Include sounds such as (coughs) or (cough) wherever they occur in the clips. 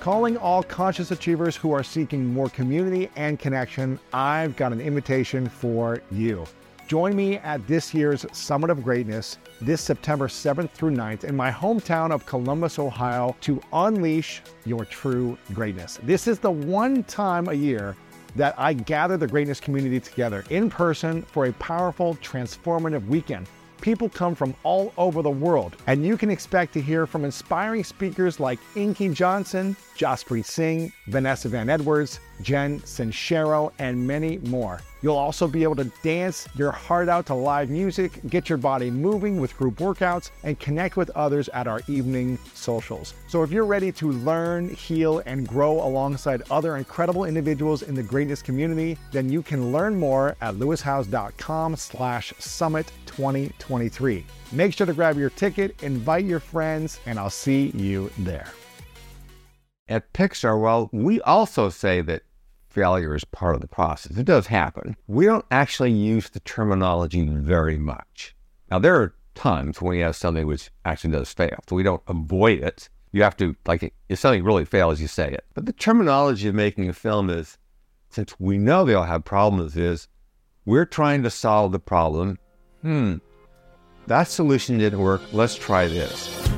Calling all conscious achievers who are seeking more community and connection, I've got an invitation for you. Join me at this year's Summit of Greatness this September 7th through 9th in my hometown of Columbus, Ohio, to unleash your true greatness. This is the one time a year that I gather the greatness community together in person for a powerful, transformative weekend. People come from all over the world, and you can expect to hear from inspiring speakers like Inky Johnson, Jaspreet Singh, Vanessa Van Edwards, Jen Sincero, and many more. You'll also be able to dance your heart out to live music, get your body moving with group workouts, and connect with others at our evening socials. So if you're ready to learn, heal, and grow alongside other incredible individuals in the greatness community, then you can learn more at lewishowes.com slash summit 2023. Make sure to grab your ticket, invite your friends, and I'll see you there. At Pixar, well, we also say that failure is part of the process. It does happen. We don't actually use the terminology very much. Now, there are times when we have something which actually does fail, so we don't avoid it. You have to, like, if something really fails, you say it. But the terminology of making a film is, since we know they all have problems, is we're trying to solve the problem. Hmm, that solution didn't work. Let's try this.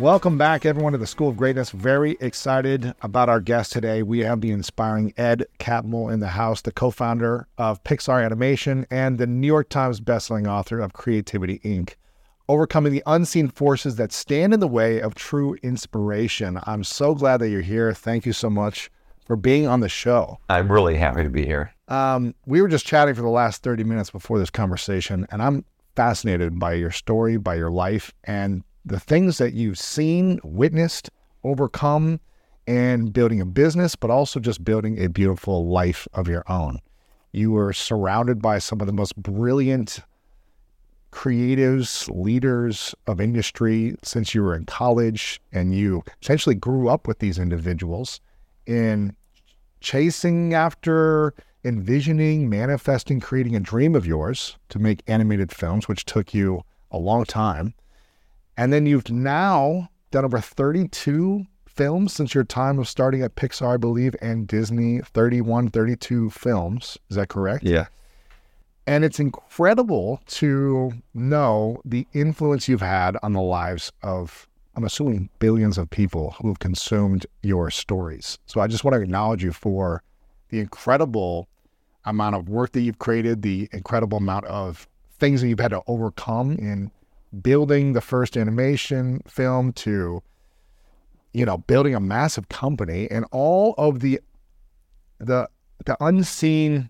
Welcome back, everyone, to the School of Greatness. Very excited about our guest today. We have the inspiring Ed Catmull in the house, the co founder of Pixar Animation and the New York Times bestselling author of Creativity Inc., overcoming the unseen forces that stand in the way of true inspiration. I'm so glad that you're here. Thank you so much for being on the show. I'm really happy to be here. Um, we were just chatting for the last 30 minutes before this conversation, and I'm fascinated by your story, by your life, and the things that you've seen, witnessed, overcome, and building a business, but also just building a beautiful life of your own. You were surrounded by some of the most brilliant creatives, leaders of industry since you were in college, and you essentially grew up with these individuals in chasing after envisioning, manifesting, creating a dream of yours to make animated films, which took you a long time. And then you've now done over 32 films since your time of starting at Pixar, I believe, and Disney, 31, 32 films. Is that correct? Yeah. And it's incredible to know the influence you've had on the lives of, I'm assuming, billions of people who have consumed your stories. So I just want to acknowledge you for the incredible amount of work that you've created, the incredible amount of things that you've had to overcome in building the first animation film to you know building a massive company and all of the the the unseen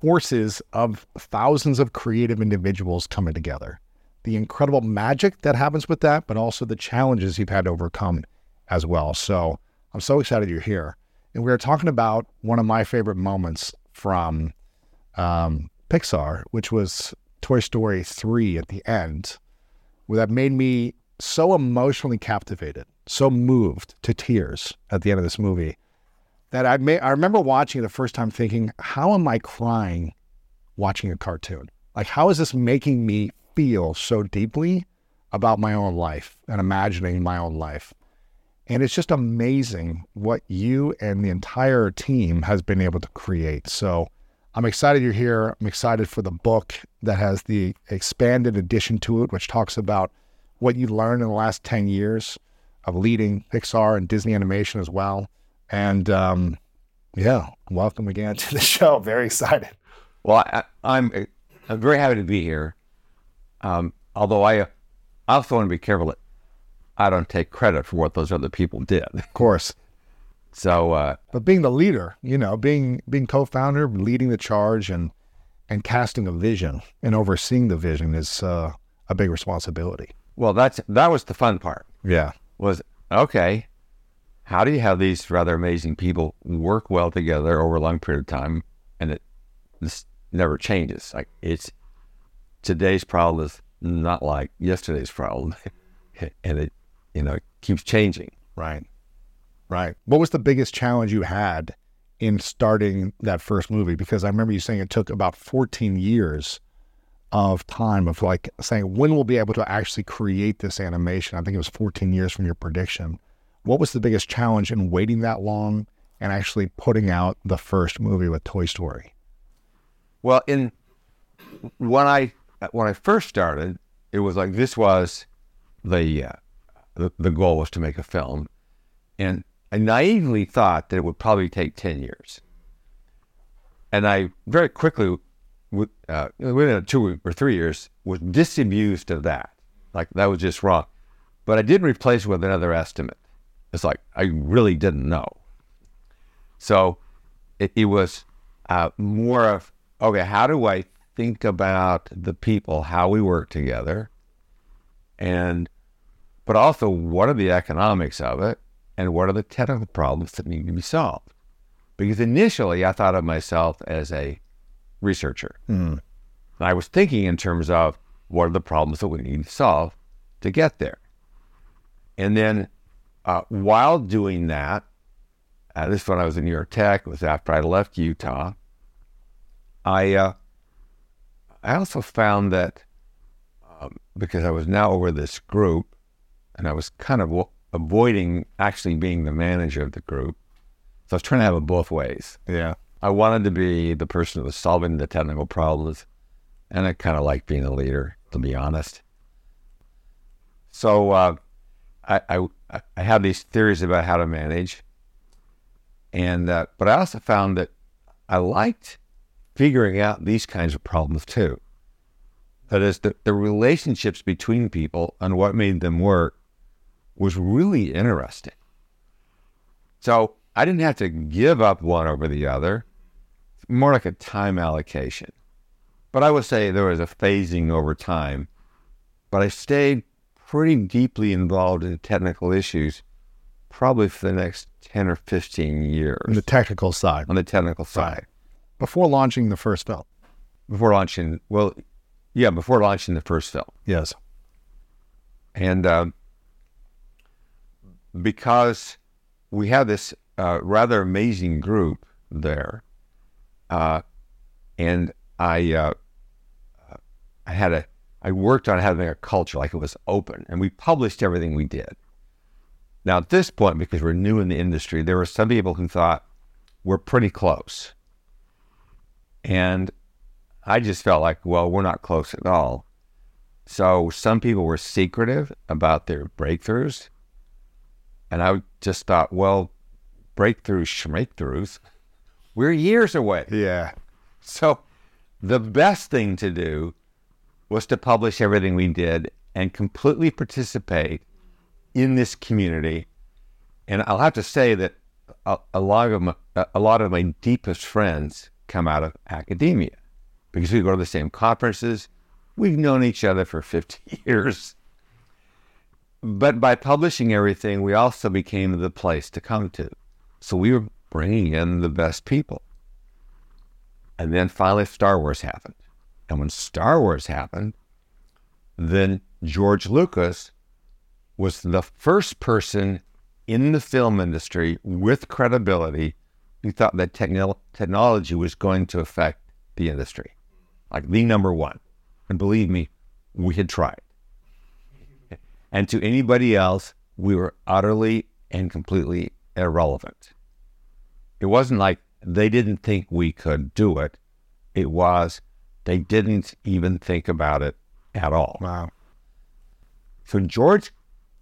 forces of thousands of creative individuals coming together. The incredible magic that happens with that but also the challenges you've had to overcome as well. So i'm so excited you're here. And we are talking about one of my favorite moments from um, pixar which was toy story 3 at the end that made me so emotionally captivated, so moved to tears at the end of this movie that I may I remember watching it the first time thinking, how am I crying watching a cartoon? Like, how is this making me feel so deeply about my own life and imagining my own life? And it's just amazing what you and the entire team has been able to create. So I'm excited you're here. I'm excited for the book that has the expanded edition to it, which talks about what you learned in the last 10 years of leading Pixar and Disney animation as well. And um, yeah, welcome again to the (laughs) show. Very excited. Well, I, I'm I'm very happy to be here. Um, although I, I also want to be careful that I don't take credit for what those other people did. Of course. So, uh, but being the leader, you know, being being co-founder, leading the charge, and and casting a vision and overseeing the vision is uh, a big responsibility. Well, that's that was the fun part. Yeah. Was okay. How do you have these rather amazing people work well together over a long period of time, and it this never changes? Like it's today's problem is not like yesterday's problem, (laughs) and it you know keeps changing. Right. Right. What was the biggest challenge you had in starting that first movie? Because I remember you saying it took about 14 years of time of like saying when we'll be able to actually create this animation. I think it was 14 years from your prediction. What was the biggest challenge in waiting that long and actually putting out the first movie with Toy Story? Well, in when I when I first started, it was like this was the uh, the, the goal was to make a film, and I naively thought that it would probably take 10 years. And I very quickly, uh, within two or three years, was disabused of that. Like that was just wrong. But I didn't replace it with another estimate. It's like I really didn't know. So it, it was uh, more of, okay, how do I think about the people, how we work together? And, but also, what are the economics of it? And what are the technical problems that need to be solved? Because initially I thought of myself as a researcher. Mm. I was thinking in terms of what are the problems that we need to solve to get there. And then uh, while doing that, uh, this when I was in New York Tech, it was after I left Utah, I, uh, I also found that um, because I was now over this group and I was kind of avoiding actually being the manager of the group. So I was trying to have it both ways. Yeah. I wanted to be the person who was solving the technical problems, and I kind of like being a leader, to be honest. So uh, I, I, I have these theories about how to manage, and uh, but I also found that I liked figuring out these kinds of problems too. That is, the, the relationships between people and what made them work was really interesting. So I didn't have to give up one over the other, more like a time allocation. But I would say there was a phasing over time. But I stayed pretty deeply involved in technical issues probably for the next 10 or 15 years. On the technical side. On the technical side. Right. Before launching the first film. Before launching, well, yeah, before launching the first film. Yes. And um, because we have this uh, rather amazing group there, uh, and I uh, I had a I worked on having a culture like it was open, and we published everything we did. Now at this point, because we're new in the industry, there were some people who thought we're pretty close, and I just felt like, well, we're not close at all. So some people were secretive about their breakthroughs and I just thought, well, breakthroughs, breakthroughs, we're years away. Yeah. So the best thing to do was to publish everything we did and completely participate in this community. And I'll have to say that a, a lot of my, a lot of my deepest friends come out of academia because we go to the same conferences. We've known each other for 50 (laughs) years. But by publishing everything, we also became the place to come to. So we were bringing in the best people. And then finally, Star Wars happened. And when Star Wars happened, then George Lucas was the first person in the film industry with credibility who thought that technology was going to affect the industry. like the number one. And believe me, we had tried. And to anybody else, we were utterly and completely irrelevant. It wasn't like they didn't think we could do it. It was they didn't even think about it at all. Wow. So George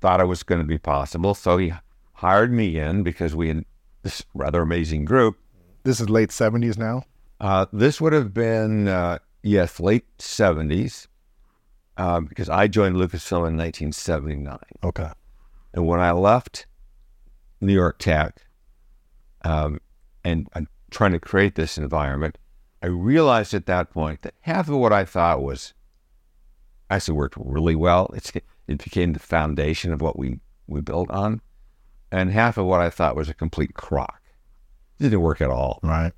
thought it was going to be possible. So he hired me in because we had this rather amazing group. This is late 70s now? Uh, this would have been, uh, yes, late 70s uh, because I joined Lucasfilm in 1979. Okay. And when I left New York Tech um, and I'm trying to create this environment, I realized at that point that half of what I thought was actually worked really well. It's, it became the foundation of what we, we built on. And half of what I thought was a complete crock. It didn't work at all. Right.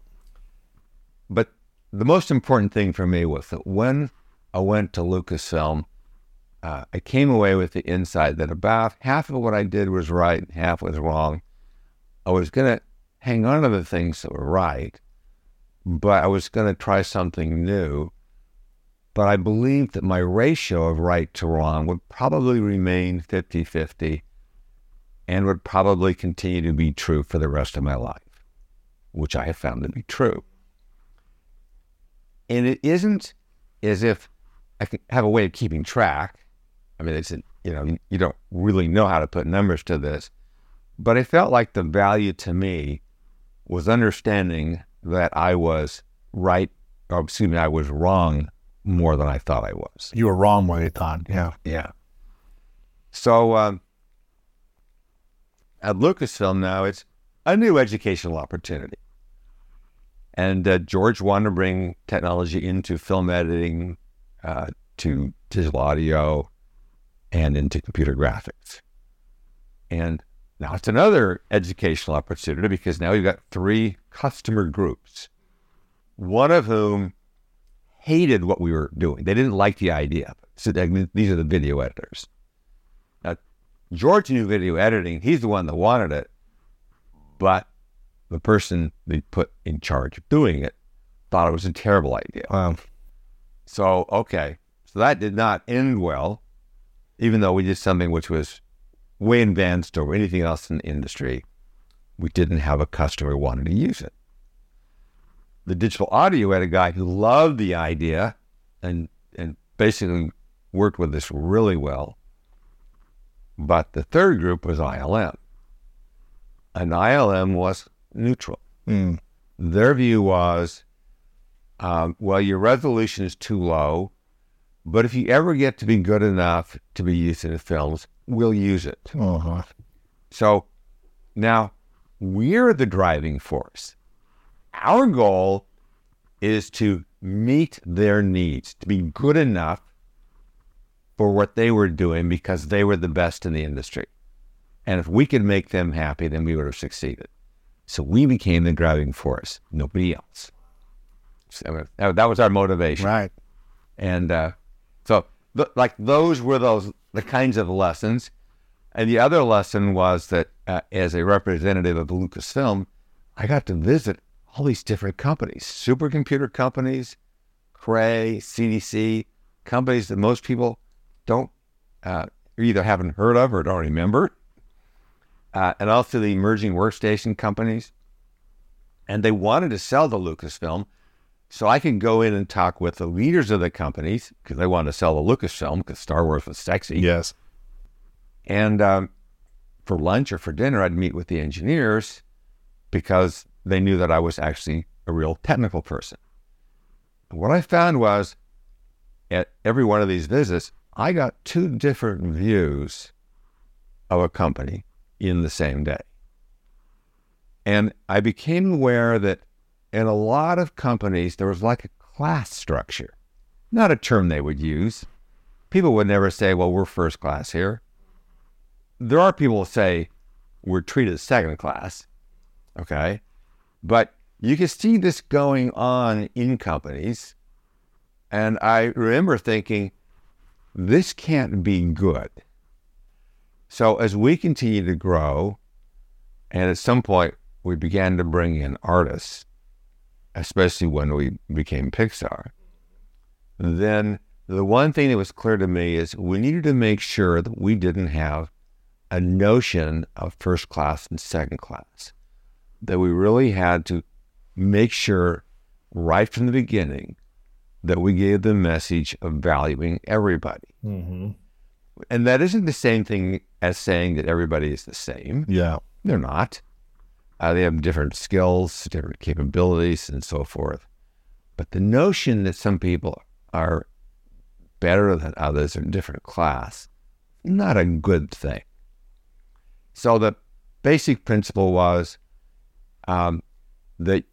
But the most important thing for me was that when I went to Lucasfilm, uh, I came away with the insight that about half of what I did was right and half was wrong. I was going to hang on to the things that were right, but I was going to try something new. But I believed that my ratio of right to wrong would probably remain 50 50 and would probably continue to be true for the rest of my life, which I have found to be true. And it isn't as if I can have a way of keeping track. I mean, it's, you know, you don't really know how to put numbers to this, but I felt like the value to me was understanding that I was right, or excuse me, I was wrong more than I thought I was. You were wrong when you thought. Yeah. Yeah. So um, at Lucasfilm now, it's a new educational opportunity. And uh, George wanted to bring technology into film editing, uh, to digital audio, and into computer graphics. And now it's another educational opportunity because now you've got three customer groups, one of whom hated what we were doing. They didn't like the idea. So they, these are the video editors. Now, George knew video editing. He's the one that wanted it, but the person they put in charge of doing it thought it was a terrible idea. Wow. So, okay. So that did not end well, even though we did something which was way advanced over anything else in the industry. We didn't have a customer who wanted to use it. The digital audio had a guy who loved the idea and, and basically worked with this really well. But the third group was ILM. And ILM was neutral. Mm. Their view was, um, well, your resolution is too low, but if you ever get to be good enough to be used in the films, we'll use it. Uh-huh. So now we're the driving force. Our goal is to meet their needs, to be good enough for what they were doing because they were the best in the industry. And if we could make them happy, then we would have succeeded. So we became the driving force, nobody else. That was our motivation. Right. And uh, so, th- like, those were those the kinds of lessons. And the other lesson was that uh, as a representative of Lucasfilm, I got to visit all these different companies, supercomputer companies, Cray, CDC, companies that most people don't uh, either haven't heard of or don't remember, uh, and also the emerging workstation companies. And they wanted to sell the Lucasfilm, so I could go in and talk with the leaders of the companies because they wanted to sell the Lucasfilm because Star Wars was sexy. Yes. And um, for lunch or for dinner, I'd meet with the engineers because they knew that I was actually a real technical person. And what I found was at every one of these visits, I got two different views of a company in the same day. And I became aware that in a lot of companies, there was like a class structure, not a term they would use. People would never say, well, we're first class here. There are people who say, we're treated as second class. Okay. But you can see this going on in companies. And I remember thinking, this can't be good. So as we continue to grow, and at some point we began to bring in artists, especially when we became Pixar, then the one thing that was clear to me is we needed to make sure that we didn't have a notion of first class and second class, that we really had to make sure right from the beginning that we gave the message of valuing everybody. Mm-hmm. And that isn't the same thing as saying that everybody is the same. Yeah. They're not. Uh, they have different skills, different capabilities, and so forth. But the notion that some people are better than others or in different class, not a good thing. So the basic principle was um, that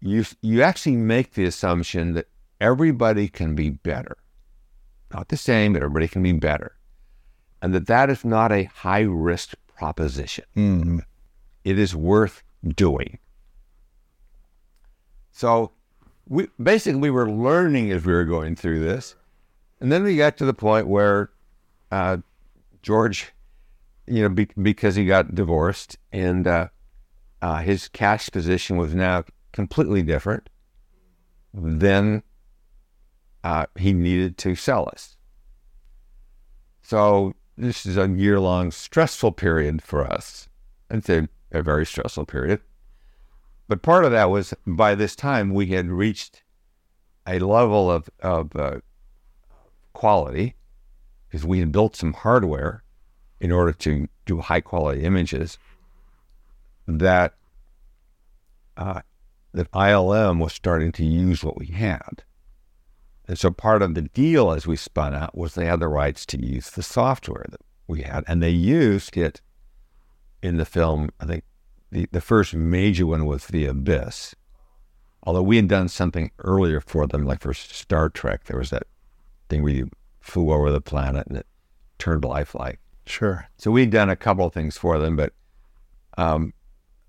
you you actually make the assumption that everybody can be better, not the same, but everybody can be better, and that that is not a high risk proposition. Mm-hmm. It is worth doing. So we basically we were learning as we were going through this, and then we got to the point where uh, George, you know, be, because he got divorced and uh, uh, his cash position was now completely different. Then uh, he needed to sell us. So this is a year-long stressful period for us. It's a, a very stressful period. But part of that was by this time we had reached a level of, of uh, quality because we had built some hardware in order to do high quality images that uh, that ILM was starting to use what we had. And so part of the deal as we spun out was they had the rights to use the software that we had, and they used it in the film. I think the, the first major one was The Abyss. Although we had done something earlier for them, like for Star Trek, there was that thing where you flew over the planet and it turned lifelike. Sure. So we'd done a couple of things for them, but um,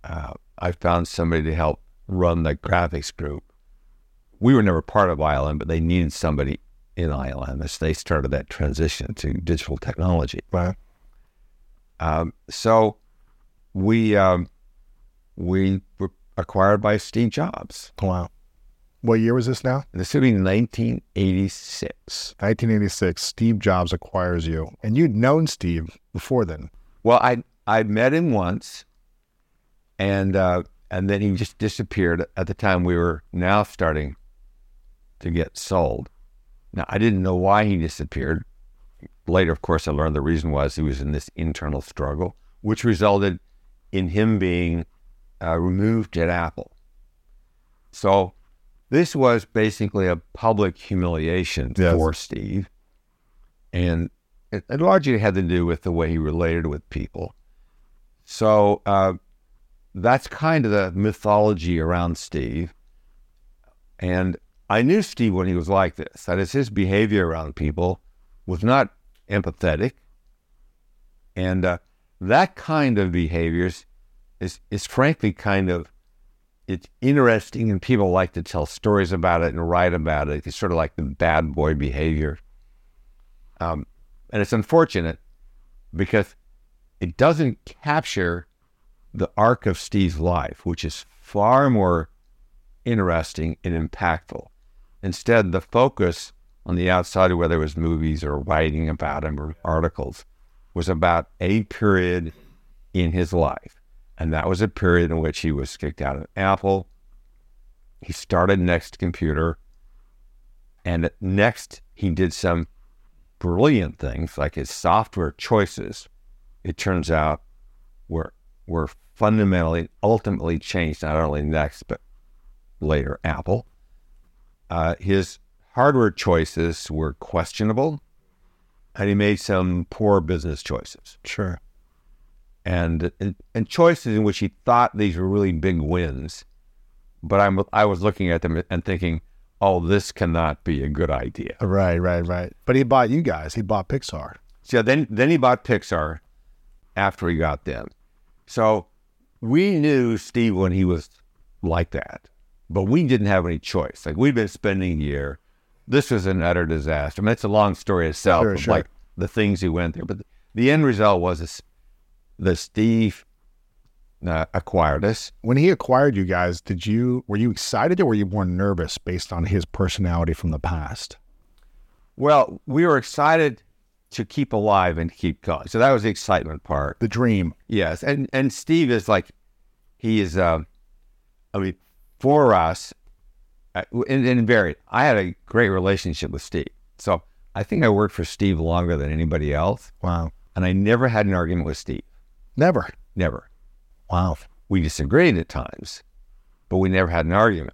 uh, I found somebody to help run the graphics group. We were never part of ILM, but they needed somebody in ILM as they started that transition to digital technology. Right. Um, so we um, we were acquired by Steve Jobs. Wow. What year was this now? This would be 1986. 1986. Steve Jobs acquires you, and you'd known Steve before then. Well, I I met him once, and uh, and then he just disappeared. At the time, we were now starting to get sold. Now, I didn't know why he disappeared. Later, of course, I learned the reason was he was in this internal struggle, which resulted in him being uh, removed at Apple. So this was basically a public humiliation Yes. for Steve. And it, it largely had to do with the way he related with people. So uh, that's kind of the mythology around Steve. And I knew Steve when he was like this. That is, his behavior around people was not empathetic. And uh, that kind of behaviors is, is frankly kind of it's interesting and people like to tell stories about it and write about it. It's sort of like the bad boy behavior. Um, and it's unfortunate because it doesn't capture the arc of Steve's life, which is far more interesting and impactful. Instead, the focus on the outside, whether it was movies or writing about him or articles, was about a period in his life. And that was a period in which he was kicked out of Apple. He started Next Computer. And next, he did some brilliant things like his software choices, it turns out, were, were fundamentally, ultimately changed, not only Next, but later Apple. Uh, his hardware choices were questionable, and he made some poor business choices Sure. and, and and choices in which he thought these were really big wins, but I'm I was looking at them and thinking, oh, this cannot be a good idea. Right, right, right. But he bought you guys. He bought Pixar. So then then he bought Pixar after he got them. So we knew Steve when he was like that, but we didn't have any choice. Like we'd been spending a year. This was an utter disaster. I mean, it's a long story itself Sure, of sure. like the things he went through. But the, the end result was this, that Steve uh, acquired us. When he acquired you guys, did you were you excited or were you more nervous based on his personality from the past? Well, we were excited to keep alive and keep going. So that was the excitement part. The dream. Yes, and and Steve is like, he is. Uh, I mean, for us, and, and varied. I had a great relationship with Steve, so I think I worked for Steve longer than anybody else, Wow. and I never had an argument with Steve. Never. Never. Wow. We disagreed at times, but we never had an argument.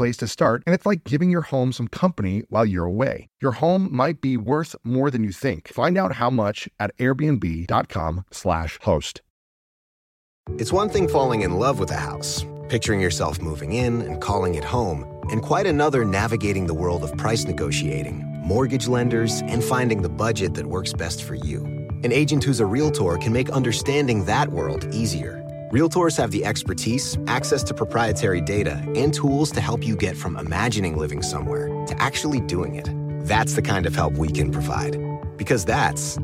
to start, and it's like giving your home some company while you're away. Your home might be worth more than you think. Find out how much at airbnb.com/slash host. It's one thing falling in love with a house, picturing yourself moving in and calling it home, and quite another navigating the world of price negotiating, mortgage lenders, and finding the budget that works best for you. An agent who's a realtor can make understanding that world easier. Realtors have the expertise, access to proprietary data, and tools to help you get from imagining living somewhere to actually doing it. That's the kind of help we can provide. Because that's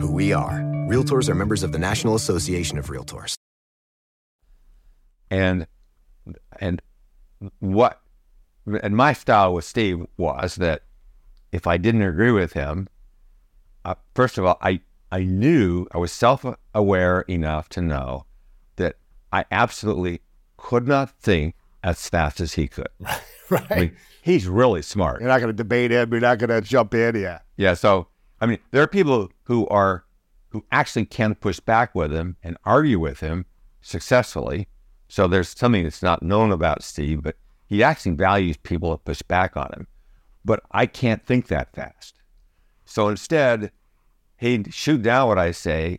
who we are. Realtors are members of the National Association of Realtors. and and what and my style with Steve was that if I didn't agree with him, uh, first of all, I I knew I was self aware enough to know I absolutely could not think as fast as he could. Right. (laughs) I mean, he's really smart. You're not going to debate him. You're not going to jump in. Yeah. Yeah. So, I mean, there are people who are, who actually can push back with him and argue with him successfully. So there's something that's not known about Steve, but he actually values people that push back on him. But I can't think that fast. So instead, he'd shoot down what I say,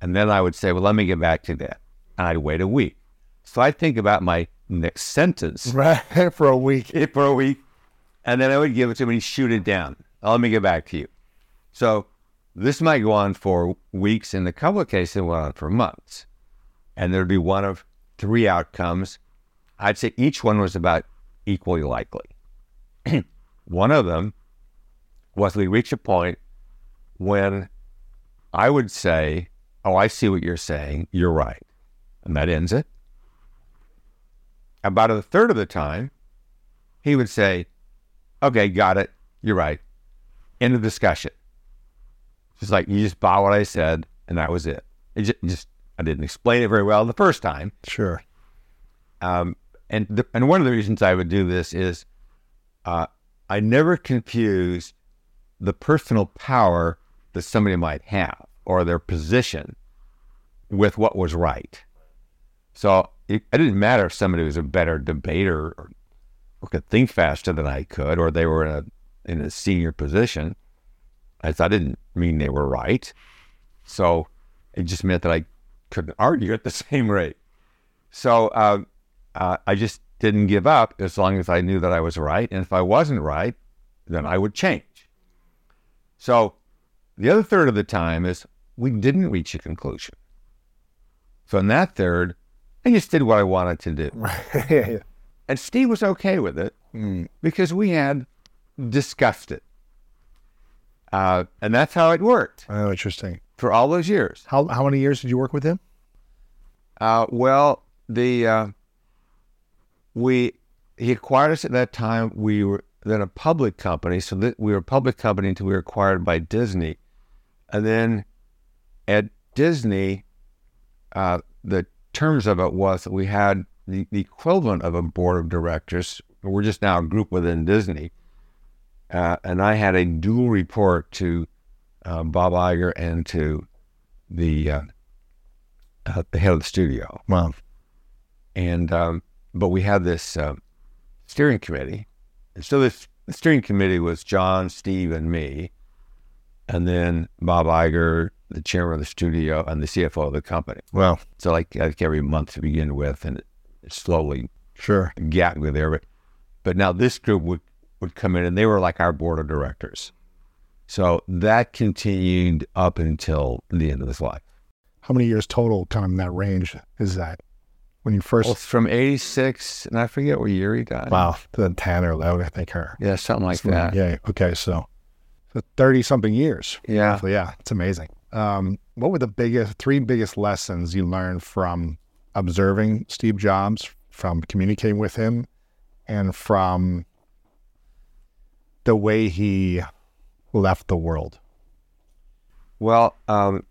and then I would say, well, let me get back to that. And I'd wait a week. So I'd think about my next sentence (laughs) Right. For a week. (laughs) for a week, and then I would give it to him and he'd shoot it down. Oh, let me get back to you. So this might go on for weeks. In a couple of cases, it went on for months. And there'd be one of three outcomes. I'd say each one was about equally likely. (clears throat) one of them was we reach a point when I would say, Oh, I see what you're saying. You're right. And that ends it. About a third of the time, he would say, Okay, got it. You're right. End of discussion. Just like you just bought what I said, and that was it. It just, just I didn't explain it very well the first time. Sure. Um, and the, and one of the reasons I would do this is uh, I never confuse the personal power that somebody might have or their position with what was right. So it, it didn't matter if somebody was a better debater or, or could think faster than I could, or they were in a in a senior position. As I didn't mean they were right. So it just meant that I couldn't argue at the (laughs) same rate. So uh, uh, I just didn't give up as long as I knew that I was right. And if I wasn't right, then I would change. So the other third of the time is we didn't reach a conclusion. So in that third, I just did what I wanted to do. (laughs) yeah, yeah. (laughs) And Steve was okay with it because we had discussed it. Uh, and that's how it worked Oh, interesting. for all those years. How how many years did you work with him? Uh, well, the uh, we he acquired us at that time. We were then a public company, so that we were a public company until we were acquired by Disney, and then at Disney, uh, the terms of it was that we had the, the equivalent of a board of directors. We're just now a group within Disney, uh, and I had a dual report to uh, Bob Iger and to the uh, uh, the head of the studio. Wow. And um, but we had this um, steering committee, and so this the steering committee was John, Steve, and me, and then Bob Iger, the chairman of the studio, and the CFO of the company. Wow. So like, like every month to begin with, and it, slowly Sure. got me there. But But now this group would, would come in and they were like our board of directors. So that continued up until the end of his life. How many years total, kind of in that range, is that? When you first. Well, from 86, and I forget what year he died. wow, the 10 or 11, I think, her. Yeah, something like that. Yeah. Okay. So, so 30 something years. Yeah. So, yeah, it's amazing. Um, what were the biggest, three biggest lessons you learned from observing Steve Jobs, from communicating with him, and from the way he left the world? Well, um,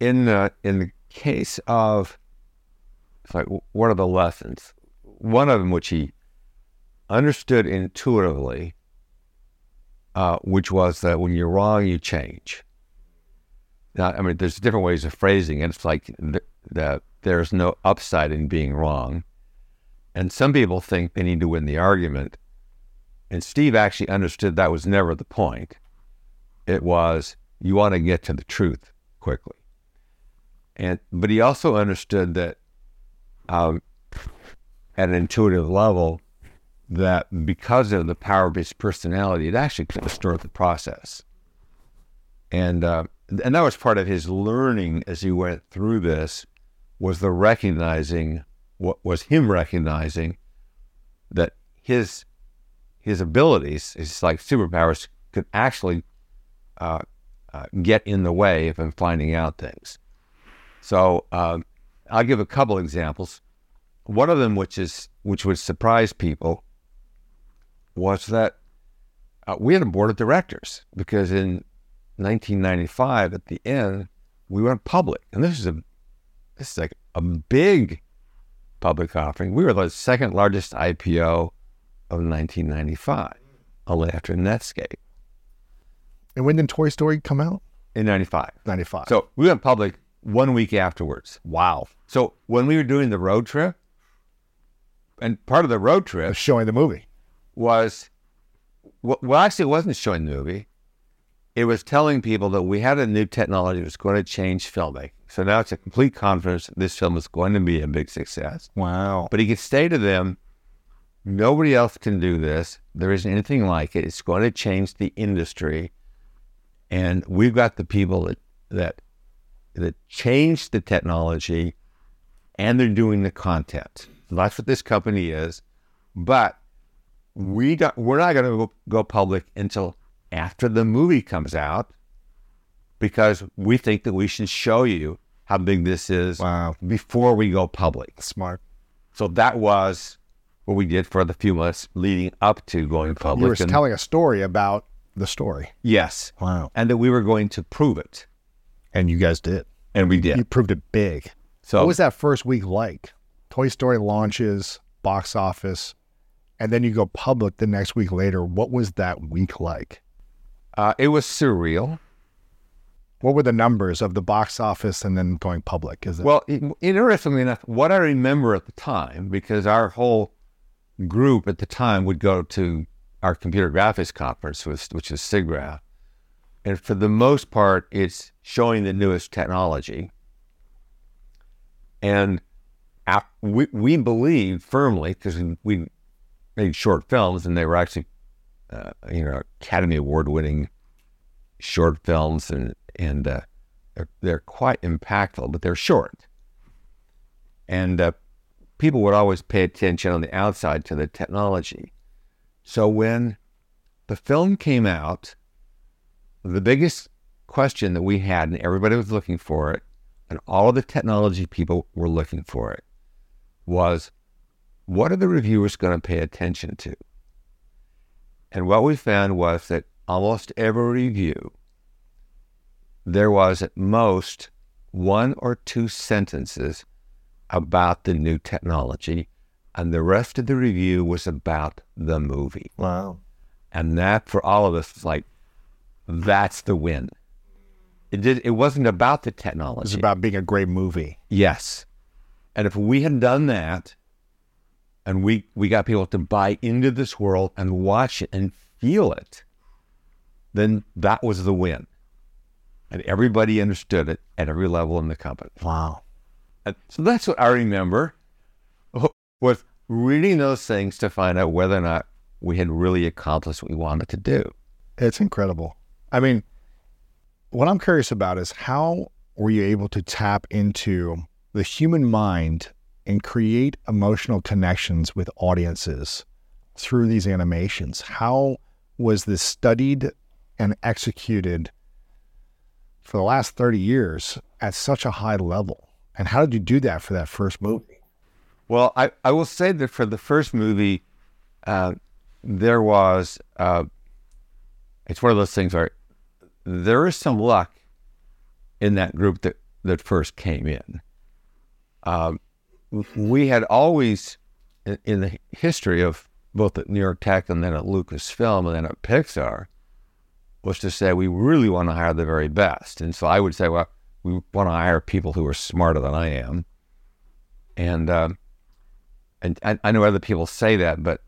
in the in the case of like what are the lessons? One of them, which he understood intuitively, uh, which was that when you're wrong, you change. I mean, there's different ways of phrasing it. It's like th- that there's no upside in being wrong, and some people think they need to win the argument. And Steve actually understood that was never the point. It was you want to get to the truth quickly. And but he also understood that um, at an intuitive level that because of the power of his personality, it actually could distort the process. And uh, and that was part of his learning as he went through this was the recognizing what was him recognizing that his his abilities, his like superpowers, could actually uh, uh, get in the way of him finding out things. So um, I'll give a couple examples. One of them, which is which would surprise people, was that uh, we had a board of directors because in 1995, at the end, we went public, and this is a this is like a big public offering. We were the second largest IPO of 1995, only after Netscape And when did Toy Story come out? in 95. 95. So we went public one week afterwards. wow. So when we were doing the road trip, and part of the road trip Showing the movie. was, well, well, actually, it wasn't showing the movie. It was telling people that we had a new technology that was going to change filmmaking. So now it's a complete confidence this film is going to be a big success. Wow. But he could say to them, nobody else can do this. There isn't anything like it. It's going to change the industry. And we've got the people that that that changed the technology and they're doing the content. That's what this company is. But we don't, we're not going to go, go public until after the movie comes out because we think that we should show you how big this is Wow. before we go public. Smart. So that was what we did for the few months leading up to going public. You were And- telling a story about the story. yes, Wow. and that we were going to prove it, And you guys did. and we did. You proved it big. So what was that first week like? Toy Story launches, box office, and then you go public the next week later. What was that week like? Uh, it was surreal. What were the numbers of the box office and then going public? Is it Well, it, interestingly enough, what I remember at the time, because our whole group at the time would go to our computer graphics conference, which, which is SIGGRAPH, and for the most part, it's showing the newest technology. And we, we believe firmly, because we made short films and they were actually, uh, you know, Academy Award winning short films and, and uh, they're, they're quite impactful, but they're short. And uh, people would always pay attention on the outside to the technology. So when the film came out, the biggest question that we had, and everybody was looking for it, and all of the technology people were looking for it, was what are the reviewers going to pay attention to? And what we found was that almost every review, there was at most one or two sentences about the new technology, and the rest of the review was about the movie. wow. And that for all of us was like, that's the win. It did. It wasn't about the technology. It's about being a great movie. Yes. And if we had done that and we, we got people to buy into this world and watch it and feel it, then that was the win. And everybody understood it at every level in the company. Wow. And so that's what I remember (laughs) was reading those things to find out whether or not we had really accomplished what we wanted to do. It's incredible. I mean, what I'm curious about is how were you able to tap into the human mind and create emotional connections with audiences through these animations? How was this studied and executed for the last 30 years at such a high level? And how did you do that for that first movie? Well, I, I will say that for the first movie, uh, there was, uh, it's one of those things where there is some luck in that group that, that first came in. Um, we had always, in, in the history of both at New York Tech and then at Lucasfilm and then at Pixar, was to say we really want to hire the very best. And so I would say, well, we want to hire people who are smarter than I am. And um, and I, I know other people say that, but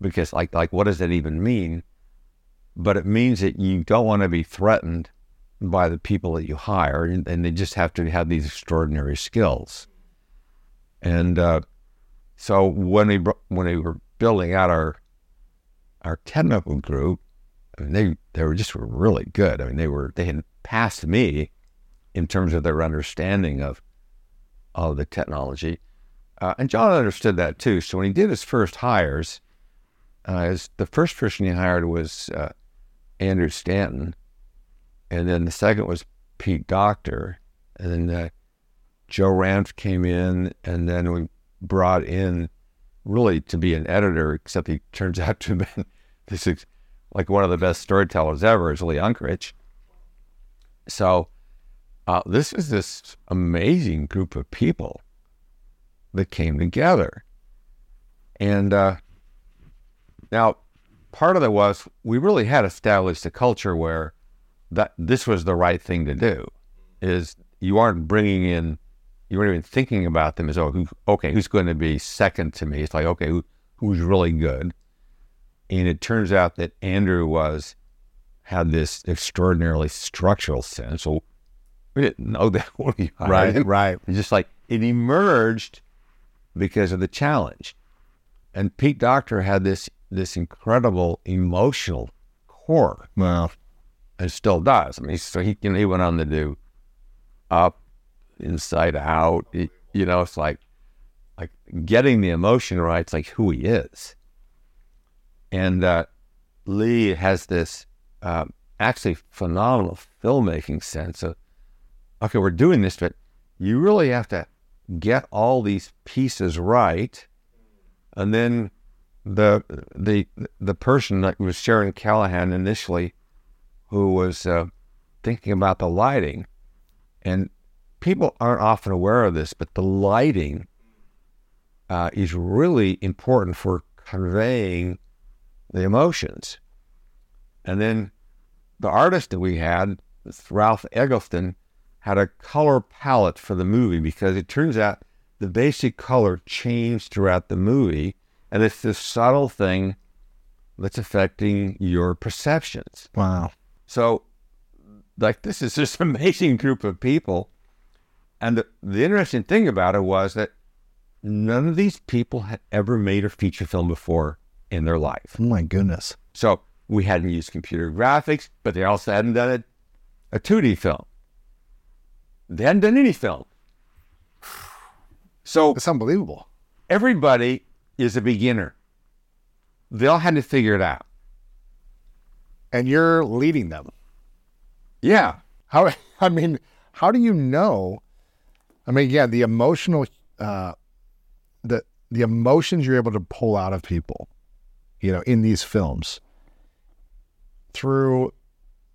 because like like what does that even mean? But it means that you don't want to be threatened by the people that you hire, and, and they just have to have these extraordinary skills. And uh, so when we when we were building out our our technical group, I mean, they they were just really good. I mean, they were they had passed me in terms of their understanding of of the technology. Uh, and John understood that too. So when he did his first hires, uh, his, the first person he hired was uh, Andrew Stanton, and then the second was Pete Docter, and then uh, Joe Ranft came in, and then we brought in really to be an editor, except he turns (laughs) out to have been this is like one of the best storytellers ever, is Lee Unkrich. So uh, this is this amazing group of people that came together. And uh, now, part of it was we really had established a culture where that this was the right thing to do. Is you aren't bringing in, you weren't even thinking about them as oh, who, okay, who's going to be second to me? It's like okay, who, who's really good? And it turns out that Andrew was had this extraordinarily structural sense. So we didn't know (laughs) that when we hired Right, right. It's just like it emerged because of the challenge. And Pete Docter had this this incredible emotional core, Well, and still does. I mean, so he you know, he went on to do Up, Inside Out. It- you know, it's like like getting the emotion right. It's like who he is. And uh, Lee has this uh, actually phenomenal filmmaking sense of okay, we're doing this, but you really have to get all these pieces right, and then the the the person that was Sharon Calahan initially, who was uh, thinking about the lighting, and people aren't often aware of this, but the lighting uh, is really important for conveying the emotions. And then the artist that we had, Ralph Eggleston, had a color palette for the movie because it turns out the basic color changed throughout the movie, and it's this subtle thing that's affecting your perceptions. wow. So, like, this is this (laughs) amazing group of people. And the, the interesting thing about it was that none of these people had ever made a feature film before in their life. Oh my goodness. So we hadn't used computer graphics, but they also hadn't done a, a 2D film. They hadn't done any film. So It's unbelievable. everybody is a beginner. They all had to figure it out. And you're leading them. Yeah. How (laughs) I mean, how do you know? I mean, yeah, the emotional, uh, the the emotions you're able to pull out of people, you know, in these films. Through,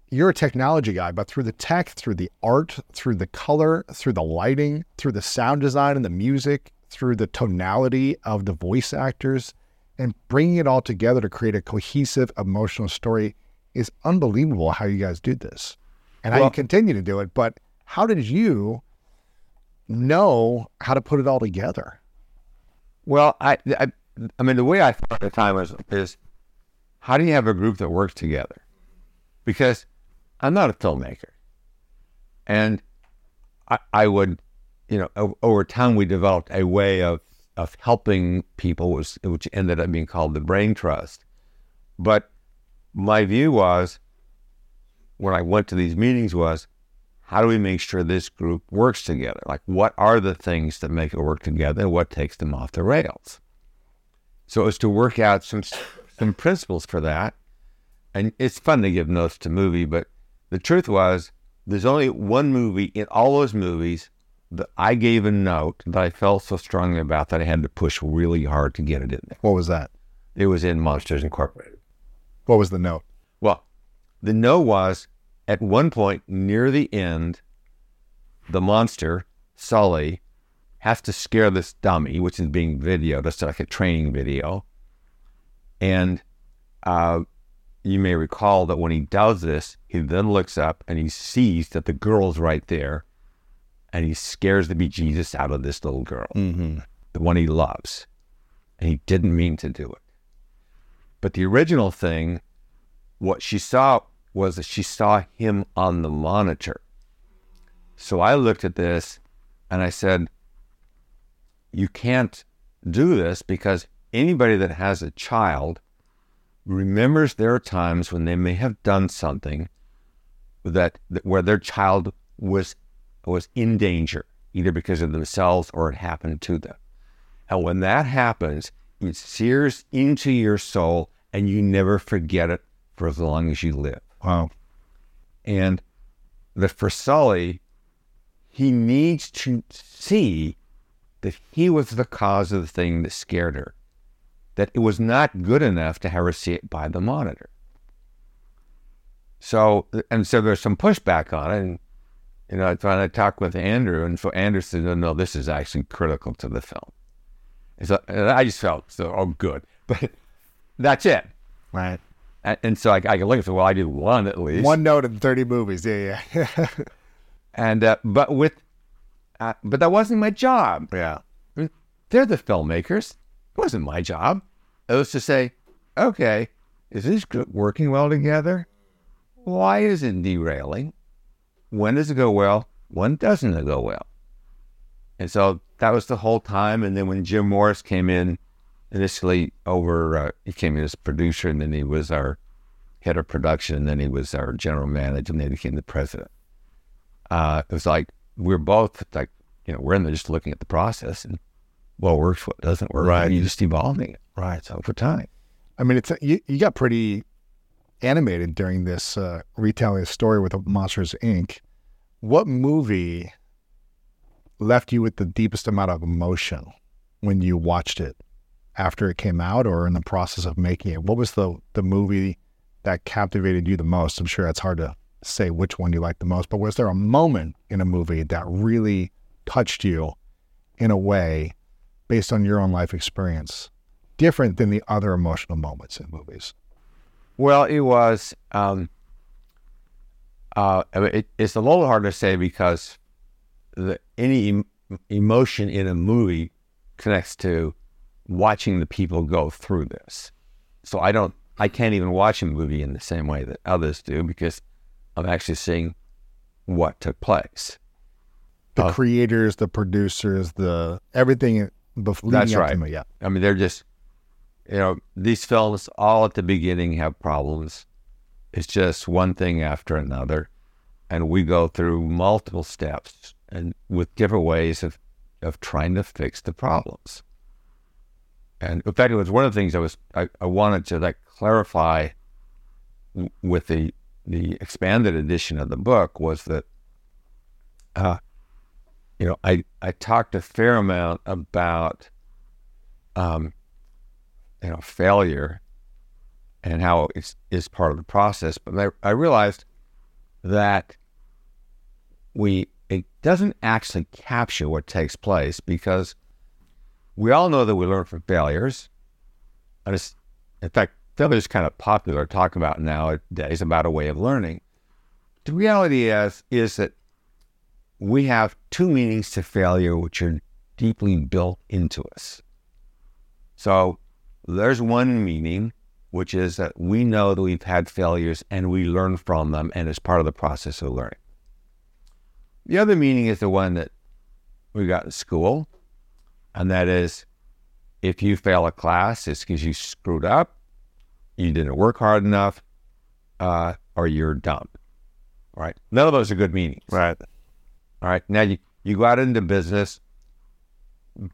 you're a technology guy, but through the tech, through the art, through the color, through the lighting, through the sound design and the music, through the tonality of the voice actors, and bringing it all together to create a cohesive emotional story is unbelievable. How you guys do this and how you continue to do it. But how did you know how to put it all together? Well, I, I, I mean, the way I thought at the time was, is how do you have a group that works together? Because I'm not a filmmaker. And I, I would, you know, over time we developed a way of, of helping people, was, which ended up being called the Brain Trust. But my view was, when I went to these meetings, was how do we make sure this group works together? Like, what are the things that make it work together and what takes them off the rails? So it was to work out some some principles for that. And it's fun to give notes to movie, but the truth was there's only one movie in all those movies that I gave a note that I felt so strongly about that I had to push really hard to get it in there. What was that? It was in Monsters Incorporated. What was the note? Well, the note was at one point near the end, the monster, Sully, has to scare this dummy, which is being videoed. It's like a training video. And uh, you may recall that when he does this, he then looks up and he sees that the girl's right there. And he scares the bejesus out of this little girl, Mm-hmm. the one he loves. And he didn't mean to do it. But the original thing, what she saw was that she saw him on the monitor. So I looked at this and I said, You can't do this because anybody that has a child remembers there are times when they may have done something that, that where their child was was in danger, either because of themselves or it happened to them. And when that happens, it sears into your soul and you never forget it for as long as you live. Wow. And that for Sully, he needs to see that he was the cause of the thing that scared her, that it was not good enough to have her see it by the monitor. So, and so there's some pushback on it. And, you know, I finally talked with Andrew, and so Andrew said, no, oh, no, this is actually critical to the film. And so and I just felt, so, oh, good. (laughs) But that's it. Right. And, so I, I can look and say, well, I did one at least. One note in 30 movies. Yeah, yeah. (laughs) And uh, but with, uh, but that wasn't my job. yeah. They're the filmmakers. It wasn't my job. It was to say, okay, is this working well together? Why is it derailing? When does it go well? When doesn't it go well? And so that was the whole time. And then when Jim Morris came in, initially over, uh, he came in as producer, and then he was our head of production, and then he was our general manager, and then he became the president. Uh, it was like we're both like, you know, we're in there just looking at the process and what works, what doesn't work, Right. and you're just evolving it Right. So over time. I mean, it's you, you got pretty animated during this uh, retelling story with Monsters Inc. What movie left you with the deepest amount of emotion when you watched it after it came out or in the process of making it? What was the the movie that captivated you the most? I'm sure it's hard to say which one you liked the most, but was there a moment in a movie that really touched you in a way based on your own life experience, different than the other emotional moments in movies? Well, it was. Um, uh, it, it's a little hard to say because the, any em- emotion in a movie connects to watching the people go through this. So I don't. I can't even watch a movie in the same way that others do because I'm actually seeing what took place. The Uh, creators, the producers, the everything before. That's right. Me, yeah. I mean, they're just, you know, these films all at the beginning have problems. It's just one thing after another. And we go through multiple steps and with different ways of, of trying to fix the problems. And in fact, it was one of the things I was, I, I wanted to like clarify with the, the expanded edition of the book was that, uh, you know, I, I talked a fair amount about um, you know, failure and how it's is part of the process. But I, I realized that we it doesn't actually capture what takes place because we all know that we learn from failures. And in fact, failure is kind of popular to talk about nowadays about a way of learning. The reality is is that we have two meanings to failure which are deeply built into us. So there's one meaning, which is that we know that we've had failures and we learn from them, and it's part of the process of learning. The other meaning is the one that we got in school, and that is if you fail a class, it's because you screwed up. you didn't work hard enough, uh, or you're dumb. All right. None of those are good meanings. Right. All right. Now you, you go out into business,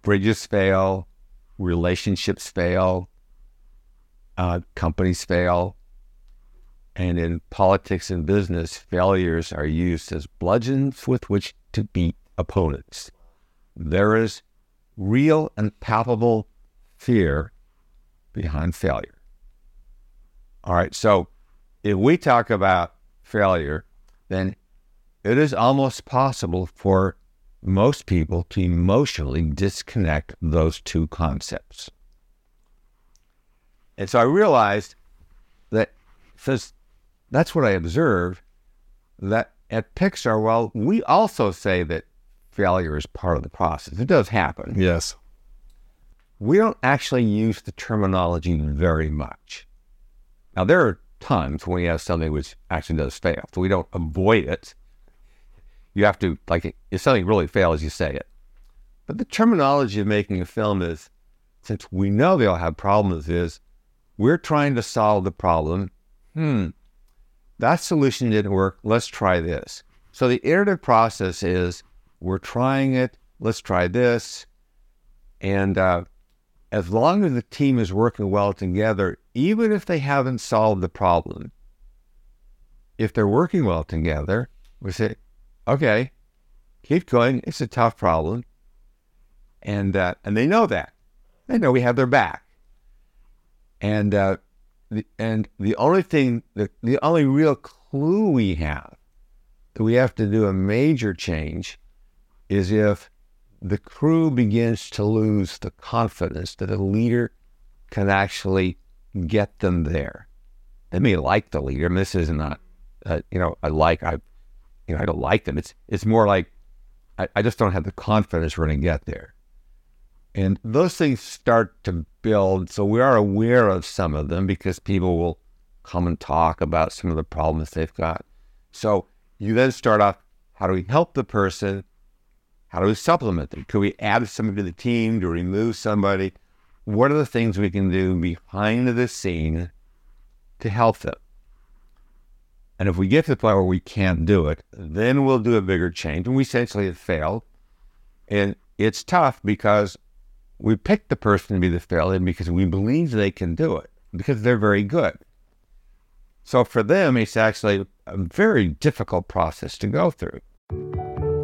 bridges fail, relationships fail, uh, companies fail. And in politics and business, failures are used as bludgeons with which to beat opponents. There is real and palpable fear behind failure. All right. So if we talk about failure, then it is almost possible for most people to emotionally disconnect those two concepts. And so I realized that says that's what I observed that at Pixar, well, we also say that failure is part of the process. It does happen. Yes. We don't actually use the terminology very much. Now, there are times when we have something which actually does fail, so we don't avoid it. You have to, like, if something really fails, you say it. But the terminology of making a film is, since we know they all have problems, is we're trying to solve the problem. Hmm, that solution didn't work. Let's try this. So the iterative process is we're trying it. Let's try this. And uh, as long as the team is working well together, even if they haven't solved the problem, if they're working well together, we say, okay, keep going. It's a tough problem. And, uh, and they know that. They know we have their back. And uh, the, and the only thing, the, the only real clue we have that we have to do a major change is if the crew begins to lose the confidence that a leader can actually get them there. They may like the leader. And this is not, uh, you know, I like, I, you know, I don't like them. It's, it's more like I, I just don't have the confidence we're going to get there. And those things start to build. So we are aware of some of them because people will come and talk about some of the problems they've got. So you then start off how do we help the person? How do we supplement them? Could we add somebody to the team to remove somebody? What are the things we can do behind the scene to help them? And if we get to the point where we can't do it, then we'll do a bigger change. And we essentially have failed. And it's tough because we picked the person to be the failure because we believe they can do it because they're very good. So for them, it's actually a very difficult process to go through.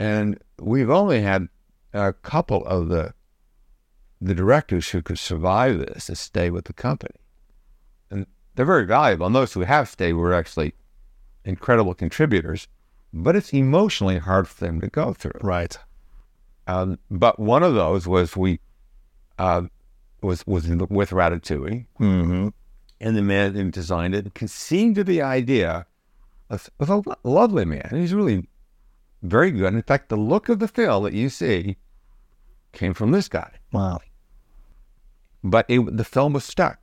And we've only had a couple of the the directors who could survive this and stay with the company. And they're very valuable. And those who have stayed were actually incredible contributors but it's emotionally hard for them to go through. Right. Um, but one of those was we uh, was was with Ratatouille, mm-hmm. and the man who designed it conceived of the idea of, of a lovely man. He's really very good. In fact, the look of the film that you see came from this guy. Wow. But it, the film was stuck,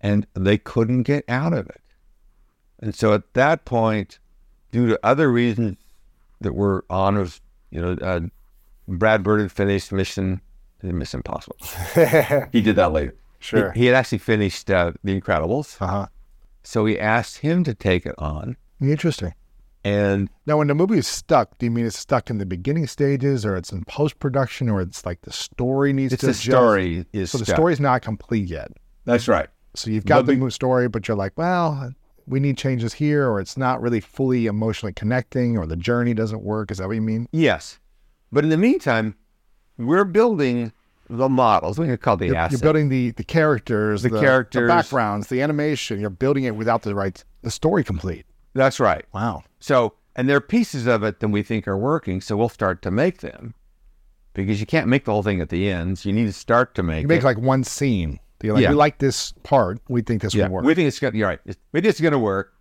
and they couldn't get out of it. And so at that point, due to other reasons that were on of, you know, uh, Brad Bird had finished Mission, Mission Impossible. (laughs) he did that later. Sure. He, he had actually finished uh, The Incredibles. Uh-huh. So we asked him to take it on. Interesting. And now, when the movie is stuck, do you mean it's stuck in the beginning stages, or it's in post production, or it's like the story needs it's to? the adjust? story is so the stuck. story's not complete yet. That's right. So you've got the the- story, but you're like, well, we need changes here, or it's not really fully emotionally connecting, or the journey doesn't work. Is that what you mean? Yes. But in the meantime, we're building the models. We can call the You're, asset. you're building the the characters, The characters. the backgrounds, the animation. You're building it without the right the story complete. That's right. Wow. So, and there are pieces of it that we think are working, so we'll start to make them because you can't make the whole thing at the end. So you need to start to make You make it. like one scene like, Yeah. we like this part. We think this Yeah, will work. we think it's gonna. You're right. It's- We think it's gonna work.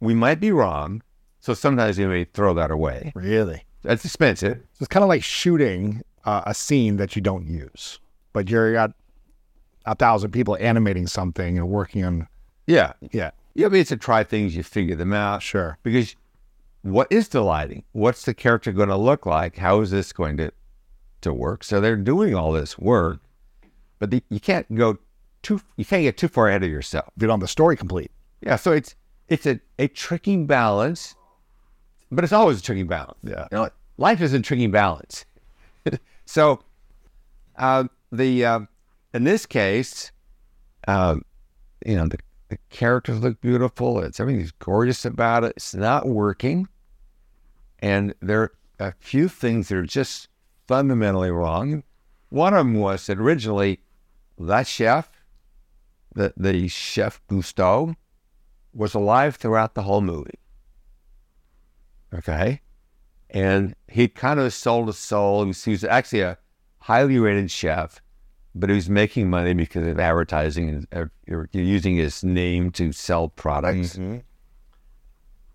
We might be wrong, so sometimes we may throw that away. really? That's expensive. So it's kind of like shooting uh, a scene that you don't use, but you're got a thousand people animating something and working on. Yeah, Yeah, yeah. I mean, it's to try things. You figure them out. sure. because what is the lighting? What's the character going to look like? How is this going to to work? So they're doing all this work, but the, you can't go too. You can't get too far ahead of yourself. You don't have the story complete. Yeah. So it's it's a, a tricky balance, but it's always a tricky balance. Yeah. You know, life is a tricky balance. (laughs) so, uh, the uh, in this case, um, you know, the, the characters look beautiful. It's everything's gorgeous about it. It's not working, and there are a few things that are just fundamentally wrong. One of them was that originally that chef, the the chef Gusteau, was alive throughout the whole movie. Okay. And he kind of sold his soul. He was, he was actually a highly rated chef, but he was making money because of advertising and uh, you're using his name to sell products.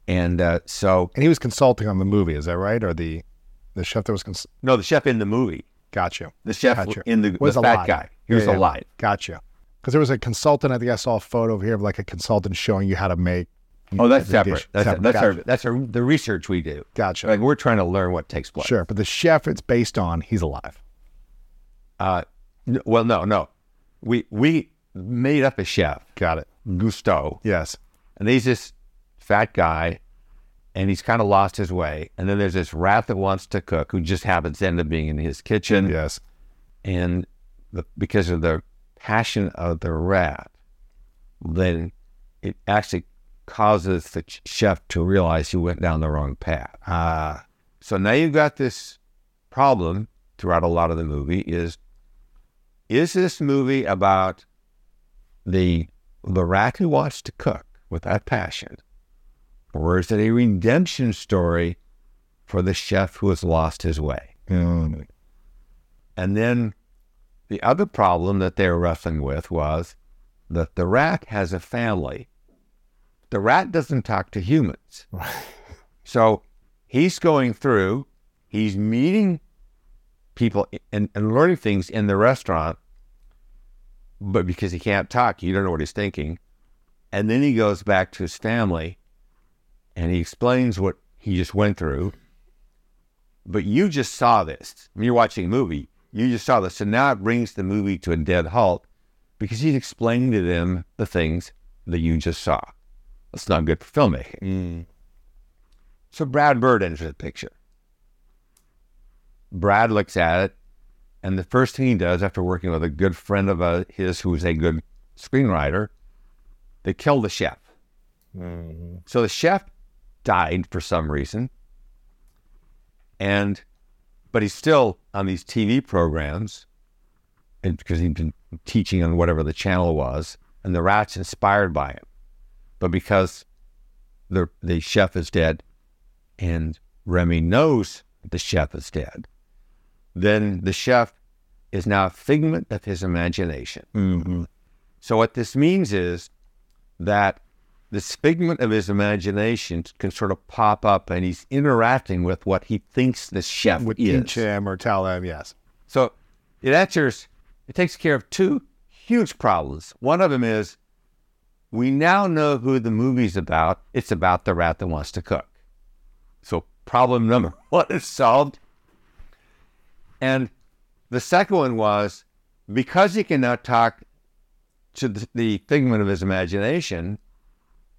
And uh, so, And he was consulting on the movie. Is that right? Or the the chef that was cons- no, the chef in the movie, got you. the chef Gotcha. in the, Was the fat alive. guy, he was Yeah, yeah. alive. Got you. Because there was a consultant. I think I saw a photo over here of like a consultant showing you how to make. Oh, that's separate. dish. That's, Separate. that's our that's our the research we do. Gotcha. Like we're trying to learn what takes place. Sure, but the chef it's based on, he's alive. Uh, well, no, no. We we made up a chef, Got it. Gusteau. Yes. and he's this fat guy, and he's kind of lost his way. And then there's this rat that wants to cook, who just happens to end up being in his kitchen, Yes. and the, because of the passion of the rat, then it actually causes the chef to realize he went down the wrong path. Ah. So now you've got this problem throughout a lot of the movie is is this movie about the the rat who wants to cook with that passion? Or is it a redemption story for the chef who has lost his way? Mm. And then the other problem that they were wrestling with was that the rat has a family. The rat doesn't talk to humans. So he's going through, he's meeting people and, and learning things in the restaurant, but because he can't talk, you don't know what he's thinking. And then he goes back to his family and he explains what he just went through. But you just saw this. When you're watching a movie, you just saw this. So now it brings the movie to a dead halt because he's explaining to them the things that you just saw. That's not good for filmmaking. Mm. So Brad Bird enters the picture. Brad looks at it, and the first thing he does after working with a good friend of uh, his who is a good screenwriter, they kill the chef. So the chef died for some reason, and but he's still on these TV programs, and because he'd been teaching on whatever the channel was, and the rat's inspired by him, but because the the chef is dead, and Remy knows the chef is dead, then the chef is now a figment of his imagination. Mm-hmm. So what this means is that this figment of his imagination can sort of pop up, and he's interacting with what he thinks the chef Would is. teach him or tell him, yes. So it answers, it takes care of two huge problems. One of them is we now know who the movie's about. It's about the rat that wants to cook. So problem number (laughs) one is solved. And the second one was because he can now talk to the, figment of his imagination,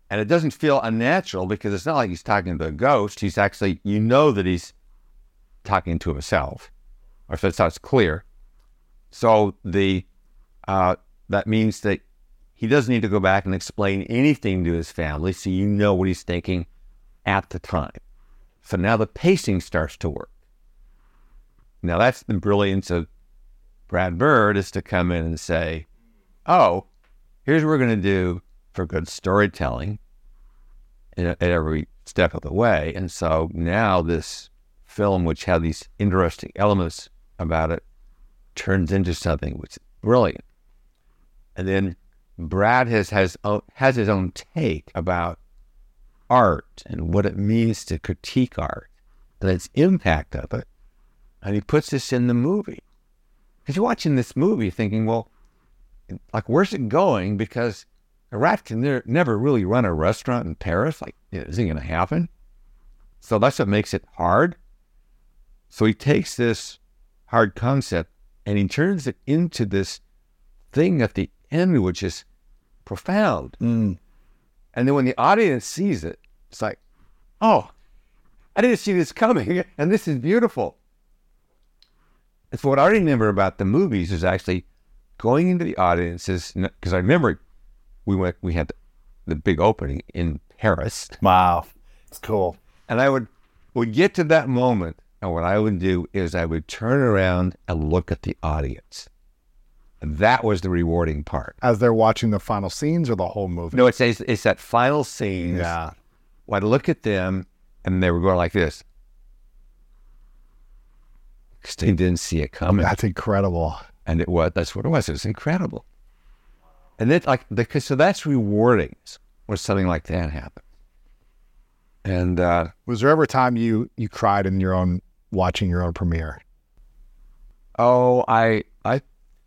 and it doesn't feel unnatural because it's not like he's talking to a ghost. He's actually, you know, that he's talking to himself, or so it's clear. So the uh, that means that he doesn't need to go back and explain anything to his family, so you know what he's thinking at the time. So now the pacing starts to work. Now that's the brilliance of Brad Bird is to come in and say, "Oh, here's what we're going to do for good storytelling at, every step of the way." And so now this film, which had these interesting elements about it, turns into something which is brilliant. And then Brad has has oh, has his own take about art and what it means to critique art and its impact of it. And he puts this in the movie. Because you're watching this movie thinking, well, like, where's it going? Because a rat can ne- never really run a restaurant in Paris. Like, is it going to happen? So that's what makes it hard. So he takes this hard concept and he turns it into this thing at the end, which is profound. Mm. And then when the audience sees it, it's like, oh, I didn't see this coming, (laughs) and this is beautiful. And so what I remember about the movies is actually going into the audiences because I remember we went, we had the big opening in Paris, Wow. It's cool. and I would would get to that moment, and what I would do is I would turn around and look at the audience. And that was the rewarding part. As they're watching the final scenes or the whole movie? No, it's it's, it's that final scene. Yeah. Well, I'd look at them, and they were going like this. Because they didn't see it coming. That's incredible. and it was that's what it was. It was incredible. And then like because so that's rewarding when something like that happens. And uh, Was there ever a time you you cried in your own watching your own premiere oh, I I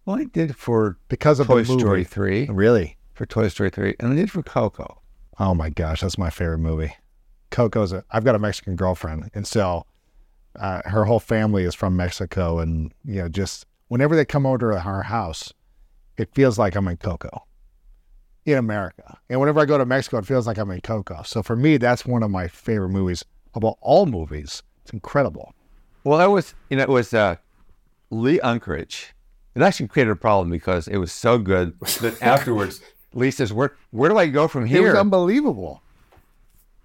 well I did for because of Toy? Story three Really? for Toy Story three, and I did for Coco. Oh my gosh, that's my favorite movie. Coco's. A, I've got a Mexican girlfriend, and so uh, her whole family is from Mexico, and you know, just whenever they come over to our house, it feels like I'm in Coco, in America. And whenever I go to Mexico, it feels like I'm in Coco. So for me, that's one of my favorite movies of all- all movies. It's incredible. Well, that was you know it was uh, Lee Unkrich. It actually created a problem because it was so good that (laughs) afterwards Lee says, "Where where do I go from here? It was unbelievable.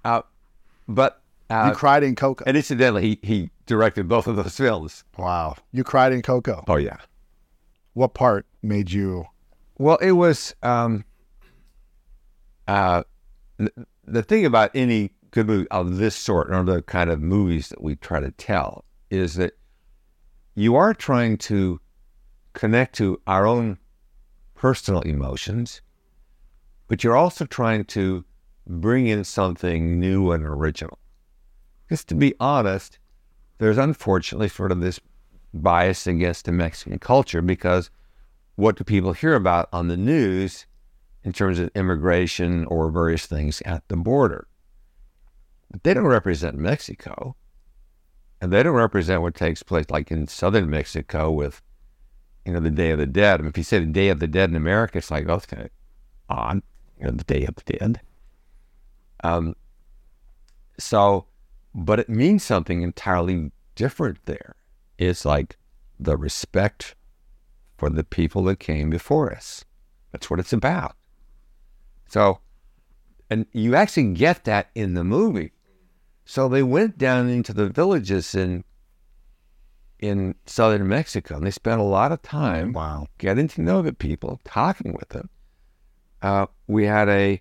Uh, but uh, you cried in Coco. and incidentally, he he directed both of those (laughs) films. wow, you cried in Coco. Oh yeah. What part made you? Well, it was um, uh, the, the thing about any good movie of this sort, or the kind of movies that we try to tell, is that you are trying to connect to our own personal emotions, but you're also trying to bring in something new and original. Because to be honest, there's unfortunately sort of this bias against the Mexican culture because what do people hear about on the news in terms of immigration or various things at the border? But they don't represent Mexico. And they don't represent what takes place like in southern Mexico with, you know, the Day of the Dead. I mean, if you say the Day of the Dead in America, it's like, oh, it's kind of odd, you know, the Day of the Dead. Um, so, but it means something entirely different there. It's like the respect for the people that came before us. That's what it's about. So, and you actually get that in the movie. So they went down into the villages in in southern Mexico, and they spent a lot of time Wow. getting to know the people, talking with them. Uh, we had a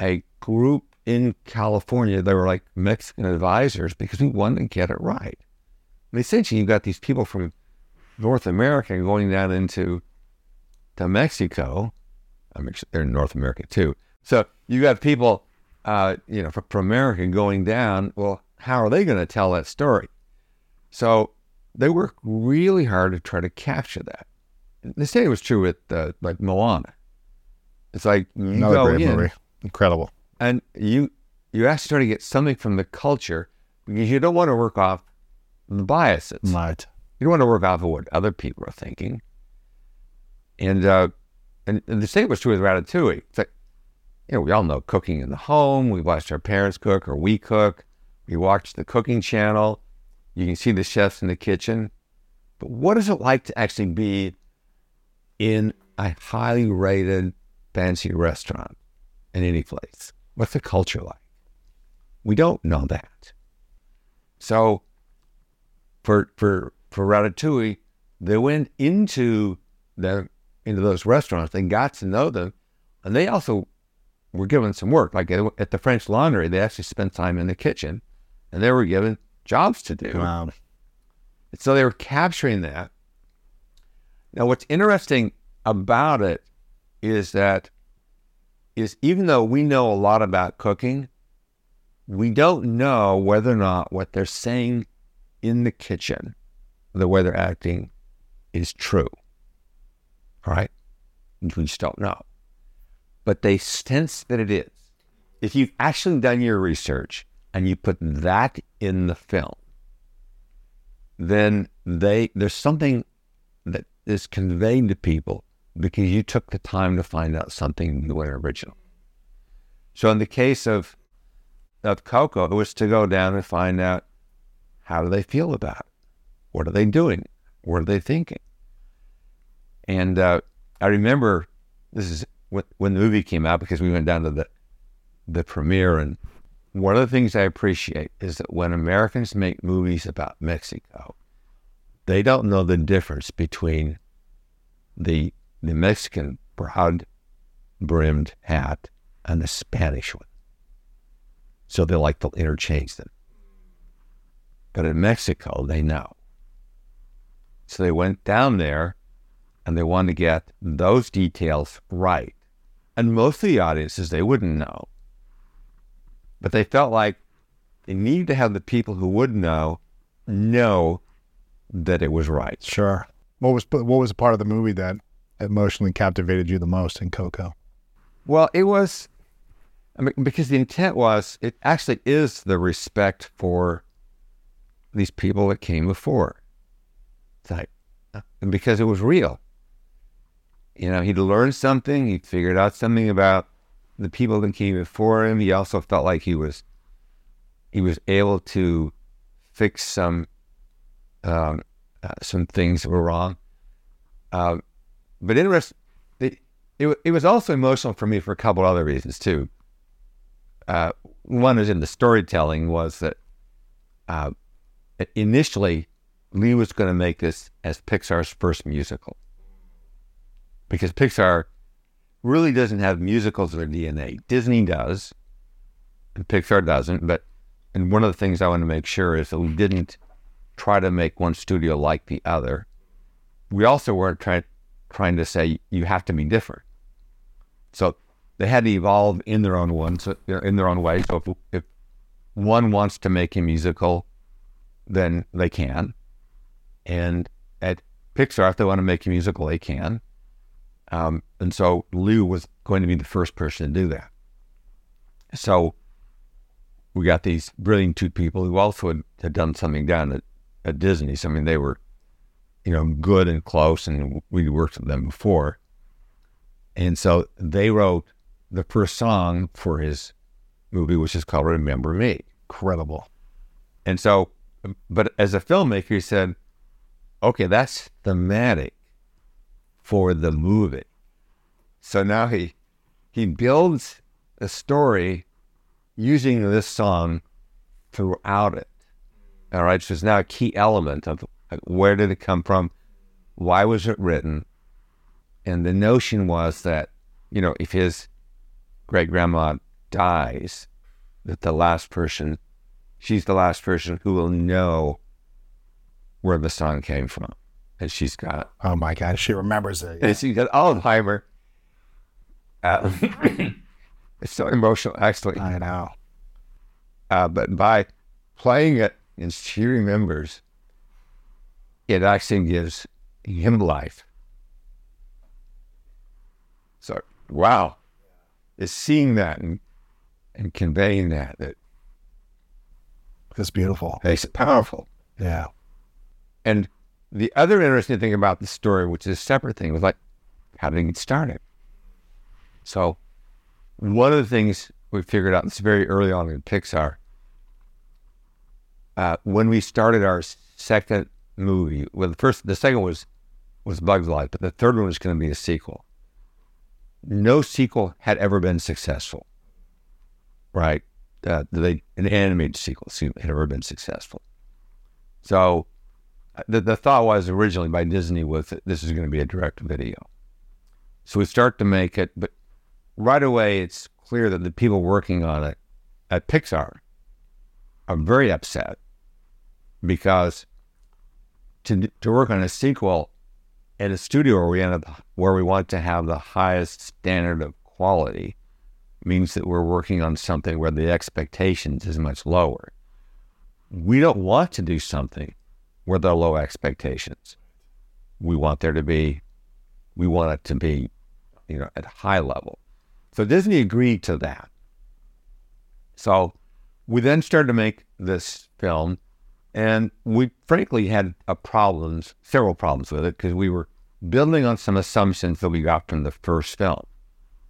a group in California. They were like Mexican advisors because we wanted to get it right. And essentially, you've got these people from North America going down into to Mexico. I mean, they're in North America too. So you got people, uh, you know, from, from America going down. Well, how are they going to tell that story? So they work really hard to try to capture that. The same was true with uh, like Moana. It's like you Another great in movie. Incredible. And you you actually try to get something from the culture because you don't want to work off the biases. Right. You don't want to work off of what other people are thinking. And uh, and, and the same was true with Ratatouille. It's like, you know, we all know cooking in the home. We watched our parents cook or we cook. We watch the cooking channel. You can see the chefs in the kitchen. But what is it like to actually be in a highly rated fancy restaurant in any place? What's the culture like? We don't know that. So for for for Ratatouille, they went into the into those restaurants and got to know them, and they also were given some work. Like at the French Laundry, they actually spent time in the kitchen, and they were given jobs to do. Wow. And so they were capturing that. Now, what's interesting about it is that is even though we know a lot about cooking, we don't know whether or not what they're saying in the kitchen, the way they're acting, is true. All right? We just don't know. But they sense that it is. If you've actually done your research and you put that in the film, then they there's something that is conveyed to people because you took the time to find out something new and original. So in the case of of Coco, it was to go down and find out how do they feel about it? What are they doing? What are they thinking? And uh, I remember this is when, when the movie came out because we went down to the the premiere, and one of the things I appreciate is that when Americans make movies about Mexico, they don't know the difference between the the Mexican broad brimmed hat and the Spanish one. So they like to interchange them. But in Mexico, they know. So they went down there and they wanted to get those details right. And most of the audiences, they wouldn't know. But they felt like they needed to have the people who would know know that it was right. Sure. What was what was a part of the movie that emotionally captivated you the most in Coco? Well, it was I mean, because the intent was it actually is the respect for these people that came before. Like, and because it was real. You know, he'd learned something, he figured out something about the people that came before him. He also felt like he was he was able to fix some um, uh, some things that were wrong. Um, but interest, it, it, it was also emotional for me for a couple other reasons too. Uh, one is in the storytelling was that uh, initially Lee was going to make this as Pixar's first musical because Pixar really doesn't have musicals in their DNA. Disney does, and Pixar doesn't. But and one of the things I want to make sure is that we didn't try to make one studio like the other. We also weren't trying trying to say you have to be different. So they had to evolve in their own one, so, in their own way. So if, if one wants to make a musical, then they can. And at Pixar, if they want to make a musical, they can. Um, and so Lou was going to be the first person to do that. So we got these brilliant two people who also had, had done something down at, at Disney. So, I mean, they were, you know, good and close, and we worked with them before. And so they wrote the first song for his movie, which is called Remember Me. Incredible. And so, but as a filmmaker, he said, okay, that's thematic for the movie. So now he he builds a story using this song throughout it. All right, so it's now a key element of where did it come from, why was it written, and the notion was that you know if his great grandma dies, that the last person, she's the last person who will know where the song came from and she's got oh my god, she remembers it. Yeah. And she's got Alzheimer. Uh, (coughs) it's so emotional, actually. I know. Uh, but by playing it and she remembers, it actually gives him life. So, wow. Is seeing that and, and conveying that that it's beautiful. Makes it powerful. Yeah. And the other interesting thing about the story, which is a separate thing, was like, how did it get started? So, one of the things we figured out, this very early on in Pixar, uh, when we started our second movie, well, the first, the second was was Bugs Life, but the third one was going to be a sequel. No sequel had ever been successful, right? Uh, they an animated sequel had ever been successful. So the, the thought was originally by Disney was that this is going to be a direct video. So we start to make it, but right away it's clear that the people working on it at Pixar are very upset because to to work on a sequel at a studio where we have, where we want to have the highest standard of quality means that we're working on something where the expectations is much lower. We don't want to do something where there are low expectations. We want there to be, we want it to be, you know, at high level. So Disney agreed to that. So we then started to make this film, and we frankly had a problems, several problems with it, because we were building on some assumptions that we got from the first film.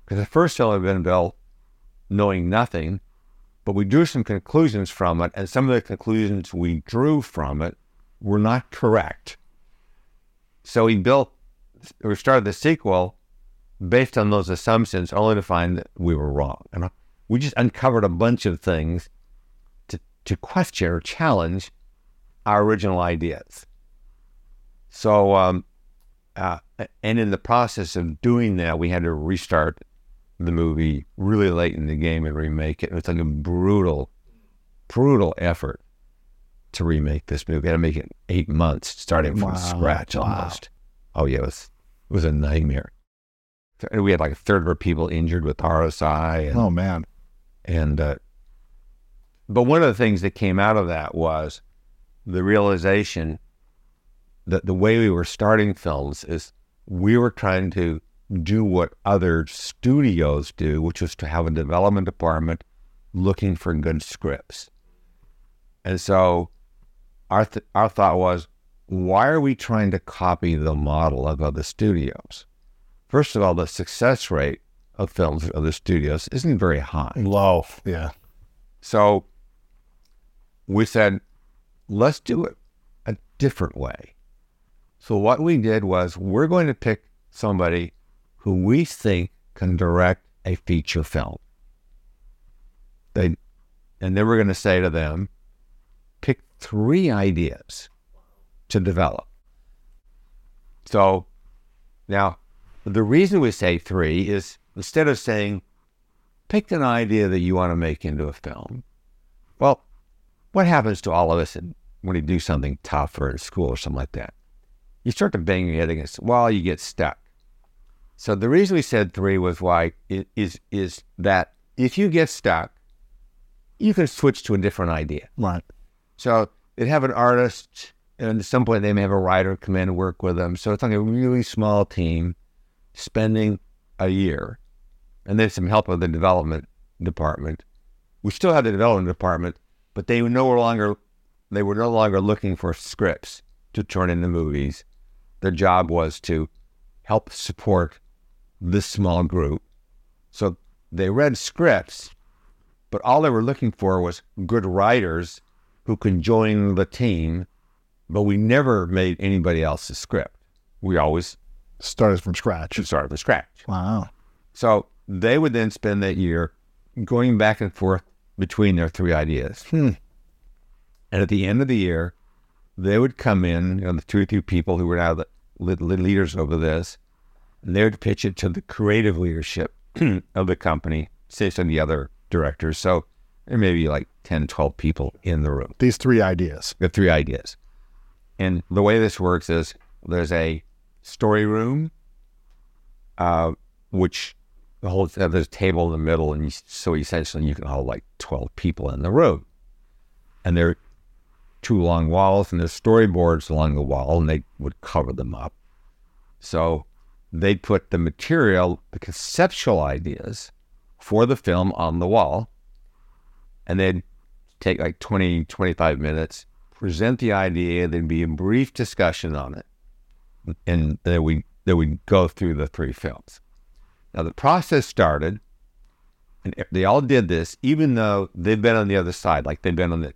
Because the first film had been built knowing nothing, but we drew some conclusions from it, and some of the conclusions we drew from it were not correct. So we built, we started the sequel based on those assumptions, only to find that we were wrong. And we just uncovered a bunch of things to, to question or challenge our original ideas. So, um, uh, and in the process of doing that, we had to restart the movie really late in the game and remake it. It was like a brutal, brutal effort to remake this movie. We had to make it eight months, starting from wow. scratch almost. Wow. Oh yeah, it was it was a nightmare. We had like a third of our people injured with RSI. And, oh man! And uh, but one of the things that came out of that was the realization that the way we were starting films is we were trying to do what other studios do, which was to have a development department looking for good scripts. And so our, th- our thought was, why are we trying to copy the model of other studios? First of all, the success rate of films of other studios isn't very high. Low, yeah. So we said, let's do it a different way. So what we did was we're going to pick somebody who we think can direct a feature film. They, and then we're going to say to them, pick three ideas to develop. So now, the reason we say three is instead of saying, pick an idea that you want to make into a film. Well, what happens to all of us when you do something tough or in school or something like that? You start to bang your head against, well, you get stuck. So the reason we said three was why is is that if you get stuck, you can switch to a different idea. Right. So they'd have an artist, and at some point they may have a writer come in and work with them. So it's like a really small team spending a year, and there's some help with the development department. We still have the development department, but they were no longer they were no longer looking for scripts to turn into movies. Their job was to help support this small group. So they read scripts, but all they were looking for was good writers who can join the team. But we never made anybody else's script. We always started from scratch. Started from scratch. Wow. So they would then spend that year going back and forth between their three ideas. Hmm. And at the end of the year, they would come in, you know, the two or three people who were now the leaders over this, and they would pitch it to the creative leadership (clears throat) of the company, say some of the other directors. So there may be like 10, 12 people in the room. These three ideas. The three ideas. And the way this works is there's a story room, uh, which holds, whole uh, there's a table in the middle. And you, so essentially you can hold like 12 people in the room. And there are two long walls and there's storyboards along the wall and they would cover them up. So they'd put the material, the conceptual ideas for the film on the wall, and they'd take like 20, 25 minutes, present the idea, there'd be a brief discussion on it, and then we then we'd go through the three films. Now the process started, and they all did this, even though they've been on the other side, like they've been on the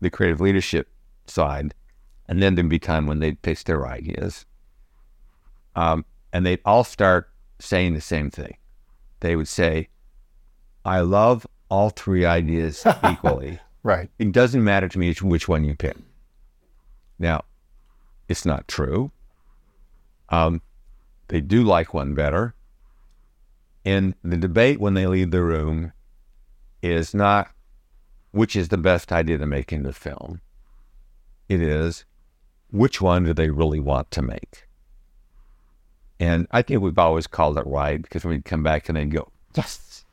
the creative leadership side, and then there'd be time when they'd pitch their ideas um, and they'd all start saying the same thing. They would say, I love all three ideas (laughs) equally. right. It doesn't matter to me which one you pick. Now, it's not true. Um, they do like one better. And the debate when they leave the room is not which is the best idea to make in the film. It is which one do they really want to make? And I think we've always called it right because we'd come back and then go, yes.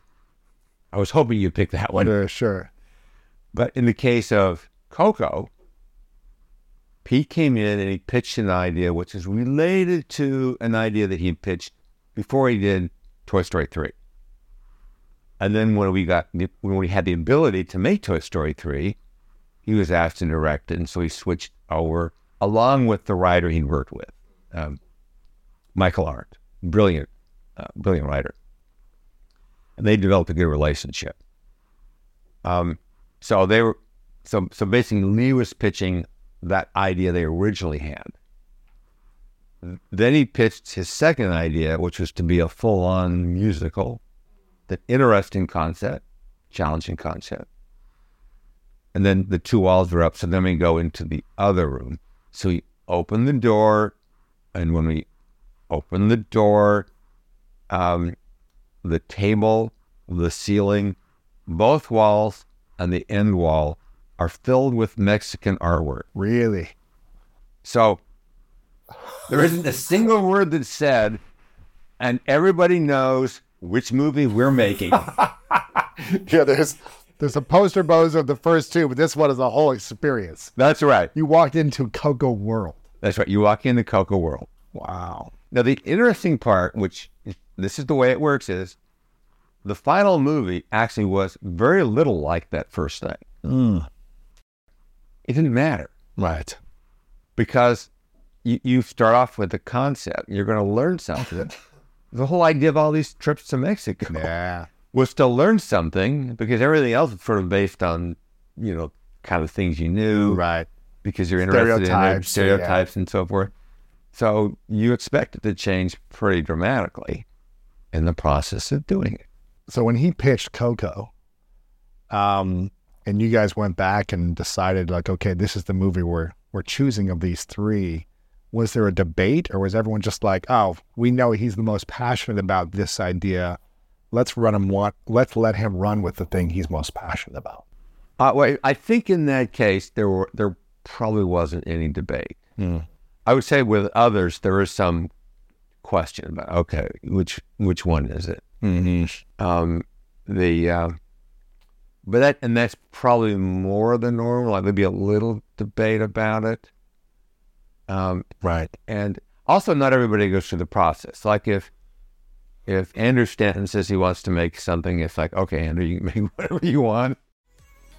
I was hoping you'd pick that one. Uh, sure. But in the case of Coco, Pete came in and he pitched an idea which is related to an idea that he pitched before he did Toy Story 3. And then when we got when we had the ability to make Toy Story 3, he was asked to direct it, and so he switched over along with the writer he'd worked with, um, Michael Arndt, brilliant, uh, brilliant writer. And they developed a good relationship. Um, so they were, so so basically, Lee was pitching that idea they originally had. Then he pitched his second idea, which was to be a full-on musical, an interesting concept, challenging concept. And then the two walls were up, so then we go into the other room. So we open the door, and when we open the door, um, the table, the ceiling, both walls, and the end wall are filled with Mexican artwork. Really? So there isn't a single word that's said, and everybody knows which movie we're making. (laughs) Yeah, there's there's a poster bows of the first two, but this one is a whole experience. That's right. You walked into Coco World. That's right. You walk in the Coco world. Wow. Now, the interesting part, which this is the way it works, is the final movie actually was very little like that first thing. Hmm. It didn't matter Right. because you, you start off with the concept. You're going to learn something. the whole idea of all these trips to Mexico (laughs) Yeah. was to learn something because everything else is sort of based on, you know, kind of things you knew Right. because you're interested in their Stereotypes, stereotypes and so forth. So you expect it to change pretty dramatically in the process of doing it. So when he pitched Coco, um, and you guys went back and decided like, okay, this is the movie we're we're choosing of these three. Was there a debate, or was everyone just like, oh, we know he's the most passionate about this idea. Let's run him one. Let's let him run with the thing he's most passionate about. Uh, well, I think in that case there were there probably wasn't any debate. I would say with others there is some question about okay, which which one is it? Mm-hmm. Um, the uh, but that and that's probably more than normal. Like maybe a little debate about it. Um, Right. and also not everybody goes through the process. Like if if Andrew Stanton says he wants to make something, it's like okay, Andrew, you can make (laughs) whatever you want.